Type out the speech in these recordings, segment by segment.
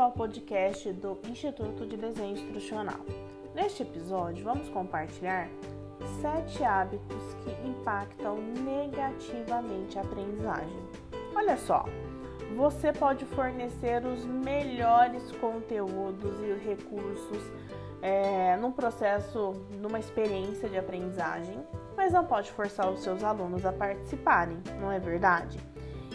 bem-vindo ao podcast do Instituto de Desenho Instrucional. Neste episódio, vamos compartilhar sete hábitos que impactam negativamente a aprendizagem. Olha só, você pode fornecer os melhores conteúdos e recursos é, num processo, numa experiência de aprendizagem, mas não pode forçar os seus alunos a participarem, não é verdade?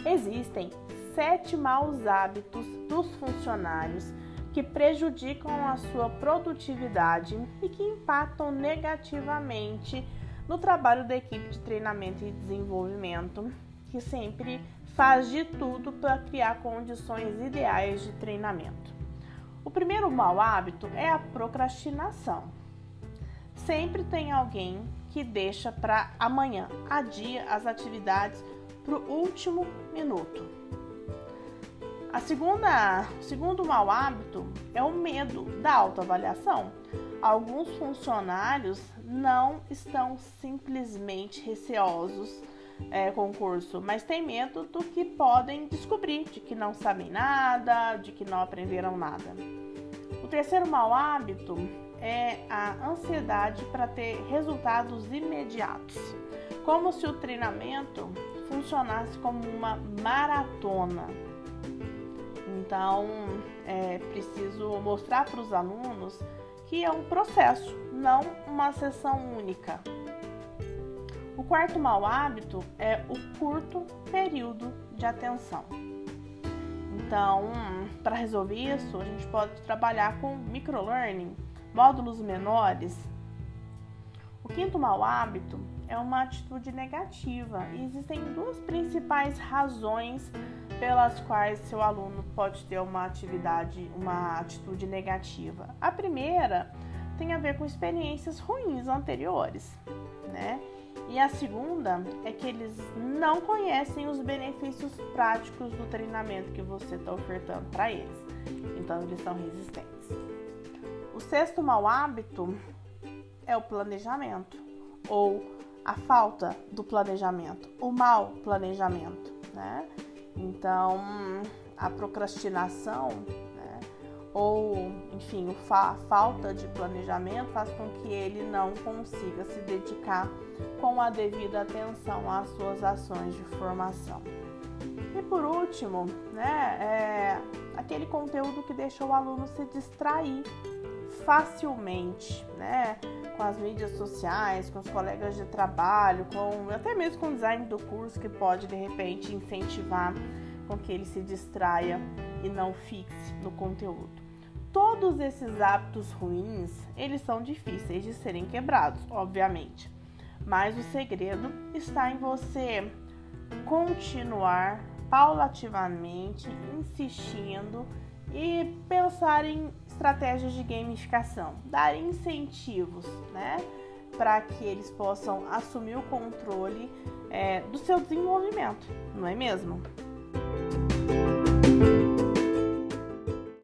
Existem sete maus hábitos dos funcionários que prejudicam a sua produtividade e que impactam negativamente no trabalho da equipe de treinamento e desenvolvimento, que sempre faz de tudo para criar condições ideais de treinamento. O primeiro mau hábito é a procrastinação. Sempre tem alguém que deixa para amanhã, adia as atividades para o último minuto. A segunda, o segundo mau hábito é o medo da autoavaliação. Alguns funcionários não estão simplesmente receosos é, curso, mas têm medo do que podem descobrir, de que não sabem nada, de que não aprenderam nada. O terceiro mau hábito é a ansiedade para ter resultados imediatos, como se o treinamento funcionasse como uma maratona. Então, é preciso mostrar para os alunos que é um processo, não uma sessão única. O quarto mau hábito é o curto período de atenção. Então, para resolver isso, a gente pode trabalhar com microlearning, módulos menores. O quinto mau hábito é uma atitude negativa e existem duas principais razões pelas quais seu aluno pode ter uma atividade, uma atitude negativa. A primeira tem a ver com experiências ruins anteriores, né? E a segunda é que eles não conhecem os benefícios práticos do treinamento que você está ofertando para eles. Então eles são resistentes. O sexto mau hábito é o planejamento ou a falta do planejamento, o mau planejamento, né? Então, a procrastinação, né, ou, enfim, a falta de planejamento faz com que ele não consiga se dedicar com a devida atenção às suas ações de formação. E por último, né, é aquele conteúdo que deixa o aluno se distrair facilmente, né? Com as mídias sociais, com os colegas de trabalho, com até mesmo com o design do curso que pode de repente incentivar com que ele se distraia e não fixe no conteúdo. Todos esses hábitos ruins, eles são difíceis de serem quebrados, obviamente. Mas o segredo está em você continuar paulativamente insistindo e pensar em estratégias de gamificação, dar incentivos, né, para que eles possam assumir o controle é, do seu desenvolvimento, não é mesmo?